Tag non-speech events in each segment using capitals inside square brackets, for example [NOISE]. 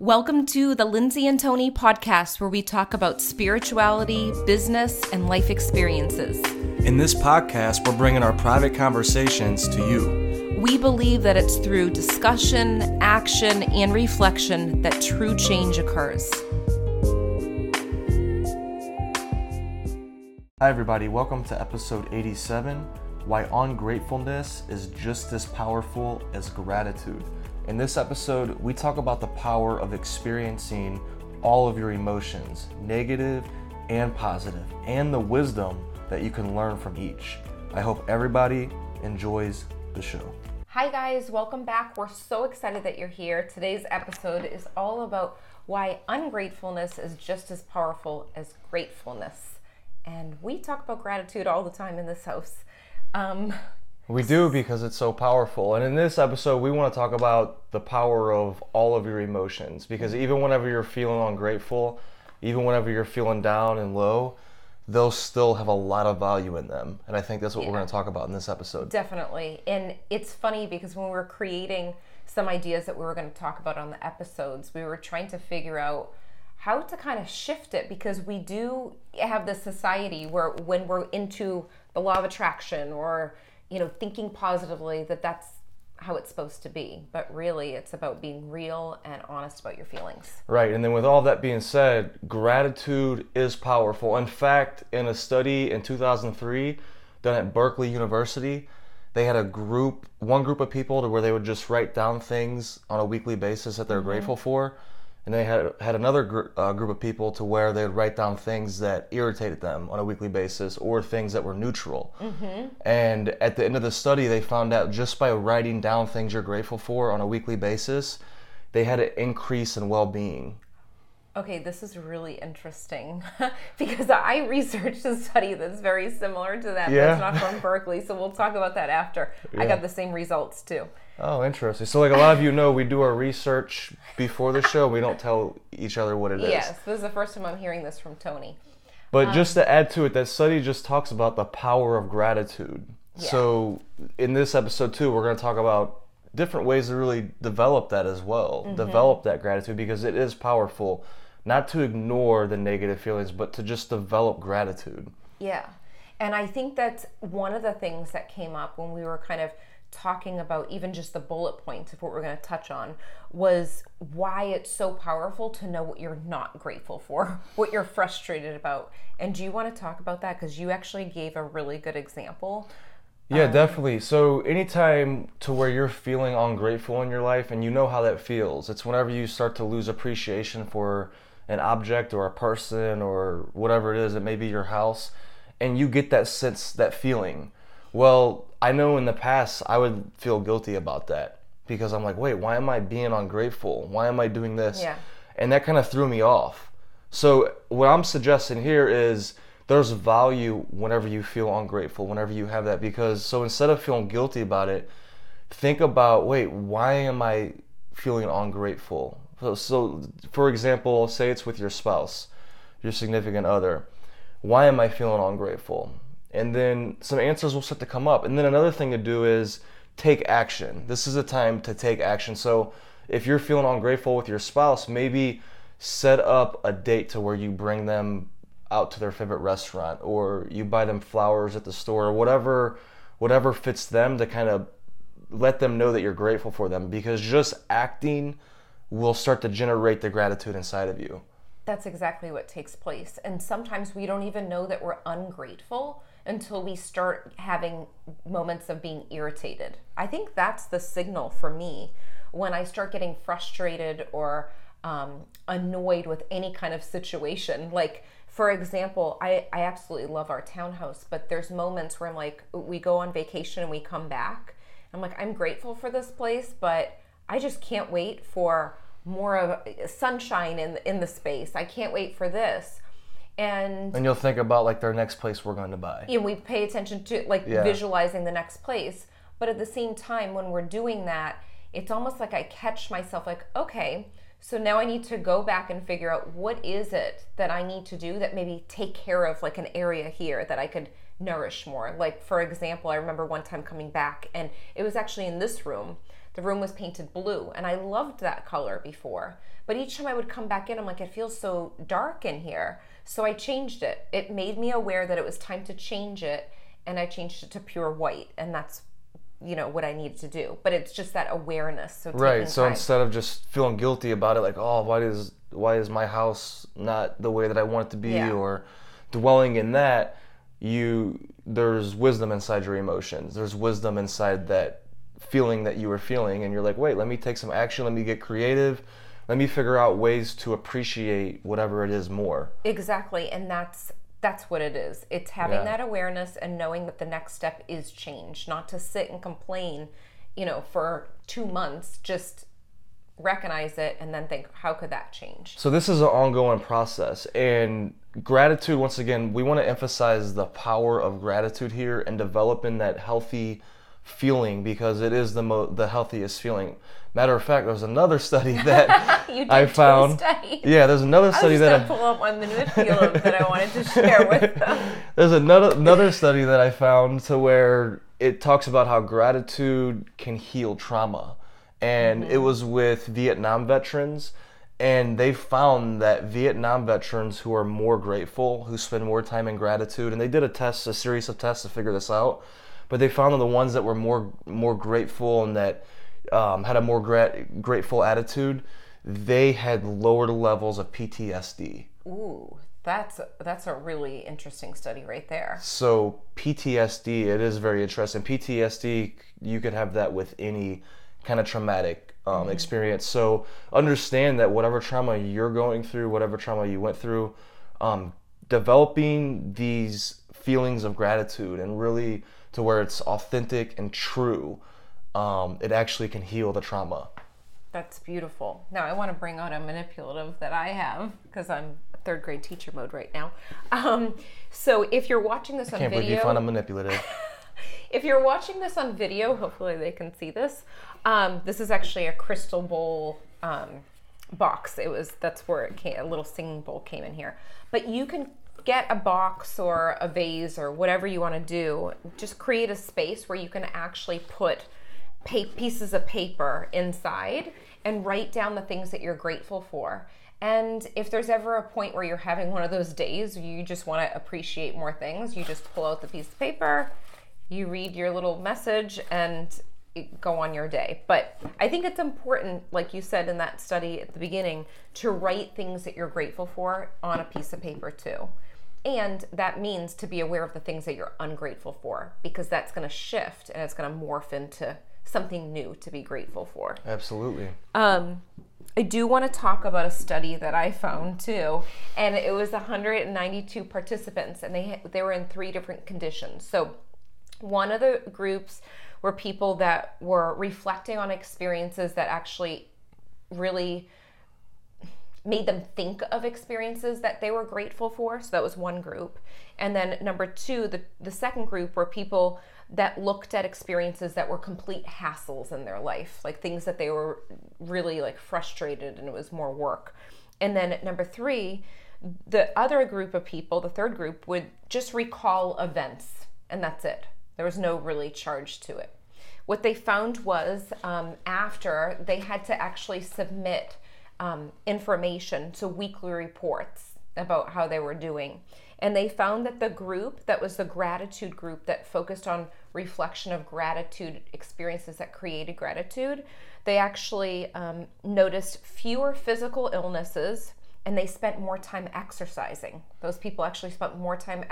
Welcome to the Lindsay and Tony podcast, where we talk about spirituality, business, and life experiences. In this podcast, we're bringing our private conversations to you. We believe that it's through discussion, action, and reflection that true change occurs. Hi, everybody. Welcome to episode 87 Why Ungratefulness is Just as Powerful as Gratitude. In this episode, we talk about the power of experiencing all of your emotions, negative and positive, and the wisdom that you can learn from each. I hope everybody enjoys the show. Hi, guys, welcome back. We're so excited that you're here. Today's episode is all about why ungratefulness is just as powerful as gratefulness. And we talk about gratitude all the time in this house. Um, we do because it's so powerful. And in this episode, we want to talk about the power of all of your emotions because even whenever you're feeling ungrateful, even whenever you're feeling down and low, they'll still have a lot of value in them. And I think that's what yeah. we're going to talk about in this episode. Definitely. And it's funny because when we were creating some ideas that we were going to talk about on the episodes, we were trying to figure out how to kind of shift it because we do have this society where when we're into the law of attraction or you know, thinking positively that that's how it's supposed to be. But really, it's about being real and honest about your feelings. Right. And then, with all that being said, gratitude is powerful. In fact, in a study in 2003 done at Berkeley University, they had a group, one group of people to where they would just write down things on a weekly basis that they're mm-hmm. grateful for and they had had another gr- uh, group of people to where they would write down things that irritated them on a weekly basis or things that were neutral. Mm-hmm. And at the end of the study, they found out just by writing down things you're grateful for on a weekly basis, they had an increase in well-being. Okay, this is really interesting [LAUGHS] because I researched a study that's very similar to that, yeah. but it's not from [LAUGHS] Berkeley. So we'll talk about that after. Yeah. I got the same results too. Oh, interesting. So, like a lot of you know, we do our research before the show. We don't tell each other what it is. Yes, this is the first time I'm hearing this from Tony. But um, just to add to it, that study just talks about the power of gratitude. Yeah. So, in this episode too, we're going to talk about different ways to really develop that as well. Mm-hmm. Develop that gratitude because it is powerful. Not to ignore the negative feelings, but to just develop gratitude. Yeah. And I think that's one of the things that came up when we were kind of talking about even just the bullet points of what we're going to touch on was why it's so powerful to know what you're not grateful for, [LAUGHS] what you're frustrated about. And do you want to talk about that? Because you actually gave a really good example. Yeah, um, definitely. So, anytime to where you're feeling ungrateful in your life and you know how that feels, it's whenever you start to lose appreciation for an object or a person or whatever it is, it may be your house, and you get that sense, that feeling. Well, I know in the past I would feel guilty about that because I'm like, wait, why am I being ungrateful? Why am I doing this? Yeah. And that kind of threw me off. So what I'm suggesting here is there's value whenever you feel ungrateful, whenever you have that because so instead of feeling guilty about it, think about, wait, why am I feeling ungrateful? So, so for example, say it's with your spouse, your significant other. Why am I feeling ungrateful? and then some answers will start to come up. And then another thing to do is take action. This is a time to take action. So if you're feeling ungrateful with your spouse, maybe set up a date to where you bring them out to their favorite restaurant or you buy them flowers at the store or whatever whatever fits them to kind of let them know that you're grateful for them because just acting will start to generate the gratitude inside of you. That's exactly what takes place. And sometimes we don't even know that we're ungrateful until we start having moments of being irritated. I think that's the signal for me when I start getting frustrated or um, annoyed with any kind of situation. Like, for example, I, I absolutely love our townhouse, but there's moments where I'm like, we go on vacation and we come back. I'm like, I'm grateful for this place, but I just can't wait for more of sunshine in in the space. I can't wait for this and and you'll think about like their next place we're going to buy and we pay attention to like yeah. visualizing the next place but at the same time when we're doing that it's almost like i catch myself like okay so now i need to go back and figure out what is it that i need to do that maybe take care of like an area here that i could nourish more like for example i remember one time coming back and it was actually in this room the room was painted blue and I loved that color before. But each time I would come back in, I'm like, it feels so dark in here. So I changed it. It made me aware that it was time to change it and I changed it to pure white. And that's you know what I needed to do. But it's just that awareness. So Right. So time. instead of just feeling guilty about it, like, oh, why is why is my house not the way that I want it to be, Yeah. or dwelling in that, you there's wisdom inside your emotions. There's wisdom inside that feeling that you were feeling, and you're like, wait, let me take some action. Let me get creative. Let me figure out ways to appreciate whatever it is more. Exactly, and that's that's what it is. It's having Yeah. that awareness and knowing that the next step is change, not to sit and complain, you know, for 2 months, just recognize it and then think how could that change? So this is an ongoing process, and gratitude. Once again, we want to emphasize the power of gratitude here and developing that healthy feeling because it is the mo- the healthiest feeling. Matter of fact, there's another study [LAUGHS] that I found. [LAUGHS] Yeah, there's another I study just that I, pull up one manipulative that I wanted to share with [LAUGHS] them. there's another another study that I found to where it talks about how gratitude can heal trauma, and it mm-hmm. was with Vietnam veterans, and they found that Vietnam veterans who are more grateful, who spend more time in gratitude, and they did a test, a series of tests to figure this out, but they found that the ones that were more more grateful and that um, had a more gra- grateful attitude, they had lower levels of PTSD. Ooh, that's that's a really interesting study right there. So PTSD, it is very interesting. PTSD, you could have that with any kind of traumatic um, experience. So understand that whatever trauma you're going through, whatever trauma you went through, um, developing these feelings of gratitude and really to where it's authentic and true, um, it actually can heal the trauma. That's beautiful. Now I want to bring out a manipulative that I have because I'm third grade teacher mode right now. Um, so if you're watching this on Can't you video, found a manipulative. [LAUGHS] if you're watching this on video, hopefully they can see this. Um, this is actually a crystal bowl um, box. It was that's where it came. A little singing bowl came in here. But you can get a box or a vase or whatever you want to do. Just create a space where you can actually put pa- pieces of paper inside and write down the things that you're grateful for. And if there's ever a point where you're having one of those days, you just want to appreciate more things, you just pull out the piece of paper, you read your little message, and go on your day. But I think it's important, like you said in that study at the beginning, to write things that you're grateful for on a piece of paper too. And that means to be aware of the things that you're ungrateful for because that's going to shift and it's going to morph into something new to be grateful for. Absolutely. Um, I do want to talk about a study that I found too, and it was 192 participants, and they they were in three different conditions. So, one of the groups were people that were reflecting on experiences that actually really made them think of experiences that they were grateful for. So that was one group. And then number two, the, the second group were people that looked at experiences that were complete hassles in their life, like things that they were really like frustrated and it was more work. And then number three, the other group of people, the third group, would just recall events and that's it. There was no really charge to it. What they found was um, after they had to actually submit um, information, so weekly reports about how they were doing. And they found that the group that was the gratitude group that focused on reflection of gratitude experiences that created gratitude, they actually um, noticed fewer physical illnesses and they spent more time exercising. Those people actually spent more time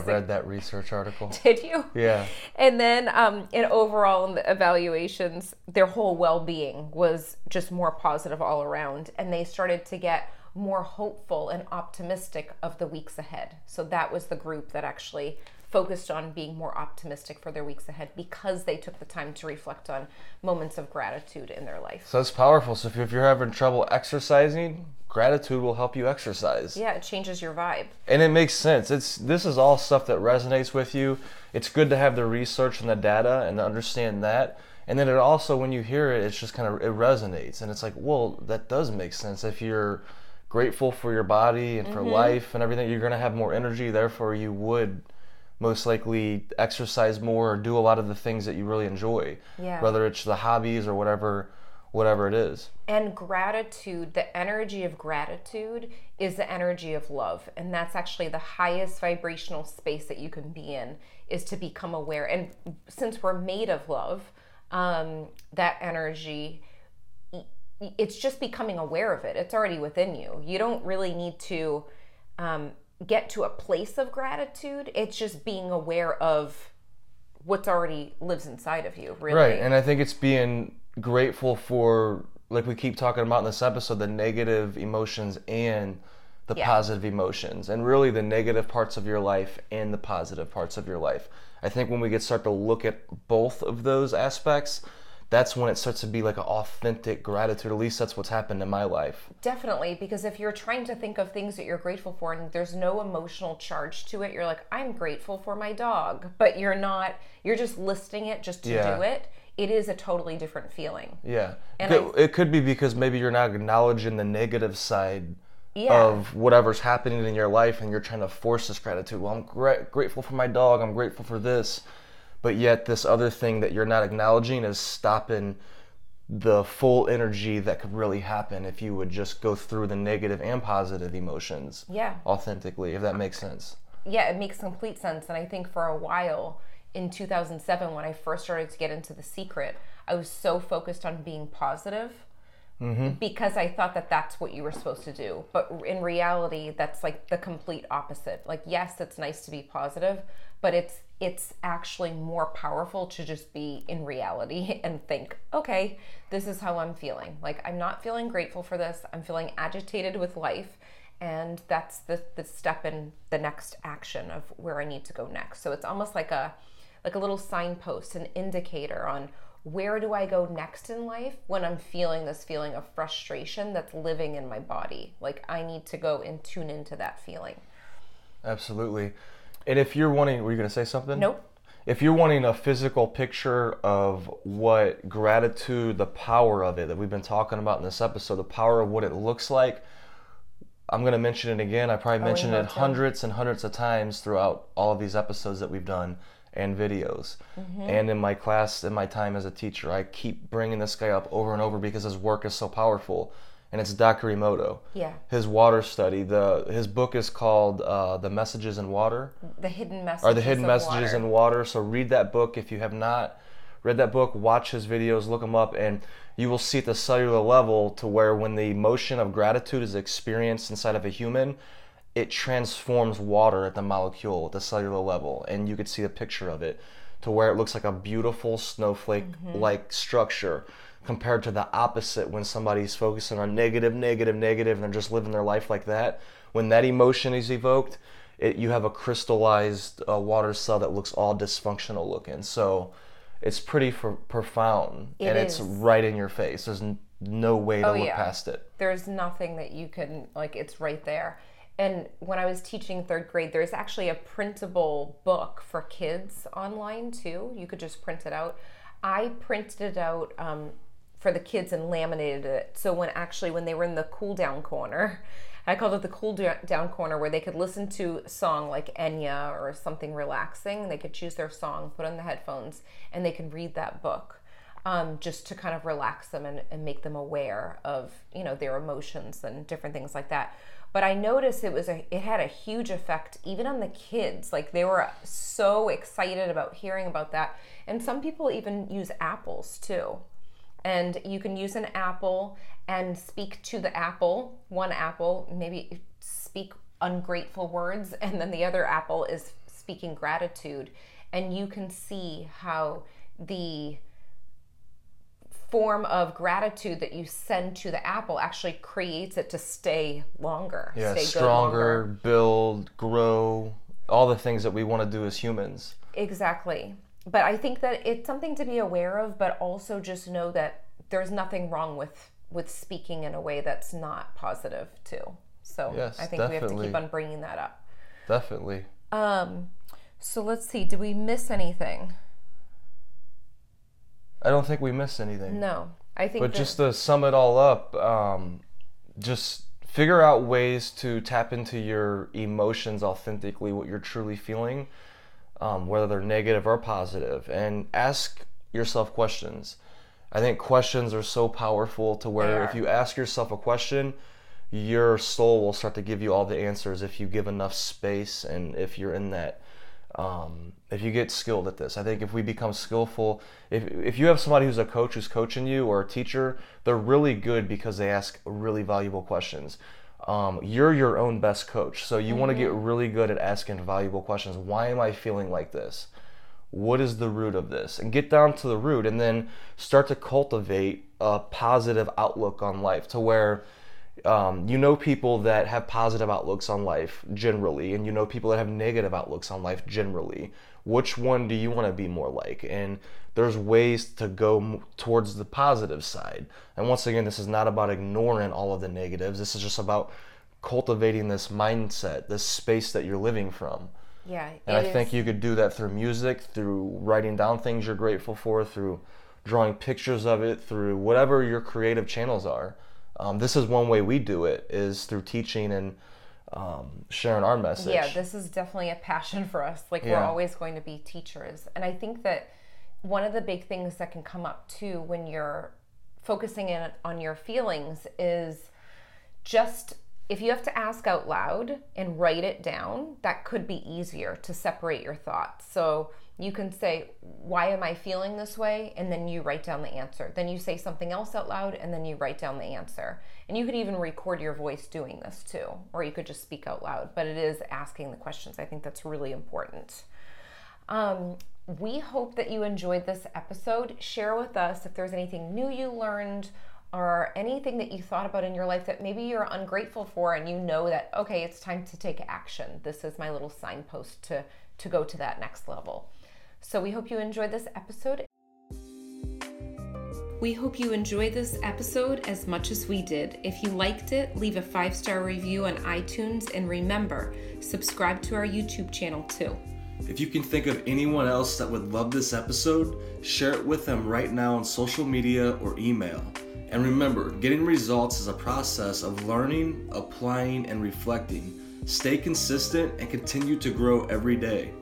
I think I read that research article. [LAUGHS] Did you? Yeah. And then, um, in overall in the evaluations, their whole well-being was just more positive all around, and they started to get more hopeful and optimistic of the weeks ahead. So that was the group that actually focused on being more optimistic for their weeks ahead because they took the time to reflect on moments of gratitude in their life. So it's powerful. So if you're having trouble exercising, gratitude will help you exercise. Yeah, it changes your vibe. And it makes sense. It's this is all stuff that resonates with you. It's good to have the research and the data and to understand that. And then it also when you hear it, it's just kind of it resonates and it's like, well, that does make sense. If you're grateful for your body and for mm-hmm. life and everything, you're gonna have more energy, therefore you would most likely exercise more or do a lot of the things that you really enjoy. Yeah. Whether it's the hobbies or whatever whatever it is. And gratitude, the energy of gratitude is the energy of love. And that's actually the highest vibrational space that you can be in is to become aware. And since we're made of love, um, that energy it's just becoming aware of it. It's already within you. You don't really need to um, get to a place of gratitude. It's just being aware of what's already lives inside of you. Really, Right. And I think it's being grateful for like we keep talking about in this episode the negative emotions and the Yeah. positive emotions and really the negative parts of your life and the positive parts of your life. I think when we get start to look at both of those aspects, that's when it starts to be like an authentic gratitude. At least that's what's happened in my life. Definitely, because if you're trying to think of things that you're grateful for and there's no emotional charge to it, you're like, I'm grateful for my dog, but you're not, you're just listing it just to Yeah. do it. It is a totally different feeling. Yeah. And It could- it could be because maybe you're not acknowledging the negative side Yeah. of whatever's happening in your life and you're trying to force this gratitude. Well, I'm gra- grateful for my dog, I'm grateful for this. But yet, this other thing that you're not acknowledging is stopping the full energy that could really happen if you would just go through the negative and positive emotions Yeah. authentically, if that makes sense. yeah, it makes complete sense. And I think for a while in 2007, when I first started to get into The Secret, I was so focused on being positive mm-hmm. because I thought that that's what you were supposed to do. But in reality, that's like the complete opposite. Like, yes, it's nice to be positive, but it's it's actually more powerful to just be in reality [LAUGHS] and think, okay, this is how I'm feeling. Like, I'm not feeling grateful for this. I'm feeling agitated with life and that's the, the step in the next action of where I need to go next. So it's almost like a like a little signpost, an indicator on where do I go next in life when I'm feeling this feeling of frustration that's living in my body. Like I need to go and tune into that feeling. Absolutely. And if you're wanting, were you going to say something? Nope. If you're wanting a physical picture of what gratitude, the power of it that we've been talking about in this episode, the power of what it looks like, I'm going to mention it again. I probably mentioned it hundreds and hundreds of times throughout all of these episodes that we've done and videos. And in my class, in my time as a teacher, I keep bringing this guy up over and over because his work is so powerful. And it's Dr. Emoto. Yeah. His water study. The his book is called uh, "The Messages in Water." The hidden messages. are the hidden messages water. in water. So read that book if you have not read that book. Watch his videos, look them up, and you will see at the cellular level to where when the emotion of gratitude is experienced inside of a human, it transforms water at the molecule, at the cellular level, and you could see a picture of it to where it looks like a beautiful snowflake-like structure. Compared to the opposite, when somebody's focusing on negative, negative, negative, and they're just living their life like that, when that emotion is evoked, it, you have a crystallized uh, water cell that looks all dysfunctional looking. So it's pretty for, profound, It and is. it's right in your face. There's n- no way to Oh, look yeah. past it. there's nothing that you can like it's right there and when i was teaching third grade there's actually a printable book for kids online too you could just print it out i printed it out um, for the kids and laminated it. So when actually when they were in the cool down corner i called it the cool down corner where they could listen to a song like enya or something relaxing. They could choose their song put on the headphones and they can read that book um, just to kind of relax them and, and make them aware of you know their emotions and different things like that. But i noticed it was a it had a huge effect even on the kids. Like they were so excited about hearing about that. And some people even use apples too and you can use an apple and speak to the apple one apple maybe speak ungrateful words [LAUGHS] and then the other apple is speaking gratitude and you can see how the form of gratitude that you send to the apple actually creates it to stay longer Yeah, stay stronger, longer. build, grow, all the things that we want to do as humans. exactly but i think that it's something to be aware of but also just know that there's nothing wrong with with speaking in a way that's not positive too so Yes, i think we have to keep on bringing that up Definitely. um so let's see did we miss anything I don't think we missed anything. no i think But that, just to sum it all up, um, just figure out ways to tap into your emotions authentically, what you're truly feeling. Um, whether they're negative or positive, and ask yourself questions. I think questions are so powerful to where if you ask yourself a question, your soul will start to give you all the answers if you give enough space and if you're in that um, if you get skilled at this. I think if we become skillful, if, if you have somebody who's a coach who's coaching you or a teacher, they're really good because they ask really valuable questions. Um, you're your own best coach. So you mm-hmm. want to get really good at asking valuable questions. Why am I feeling like this? What is the root of this? And get down to the root and then start to cultivate a positive outlook on life to where um, you know people that have positive outlooks on life generally, and you know people that have negative outlooks on life generally. Which one do you want to be more like? And there's ways to go towards the positive side. And once again, this is not about ignoring all of the negatives. This is just about cultivating this mindset, this space that you're living from. Yeah. And I is. think you could do that through music, through writing down things you're grateful for, through drawing pictures of it, through whatever your creative channels are um, this is one way we do it is through teaching and um, sharing our message. Yeah, this is definitely a passion for us. Like yeah. we're always going to be teachers, and I think that one of the big things that can come up too when you're focusing in on your feelings is just if you have to ask out loud and write it down, that could be easier to separate your thoughts. So you can say, Why am I feeling this way? And then you write down the answer. Then you say something else out loud and then you write down the answer. And you could even record your voice doing this too, or you could just speak out loud. But it is asking the questions. I think that's really important. Um, we hope that you enjoyed this episode. Share with us if there's anything new you learned or anything that you thought about in your life that maybe you're ungrateful for and you know that okay it's time to take action this is my little signpost to to go to that next level so we hope you enjoyed this episode we hope you enjoyed this episode as much as we did. If you liked it, leave a five star review on iTunes and remember, subscribe to our YouTube channel too. If you can think of anyone else that would love this episode, share it with them right now on social media or email. And remember, getting results is a process of learning, applying, and reflecting. Stay consistent and continue to grow every day.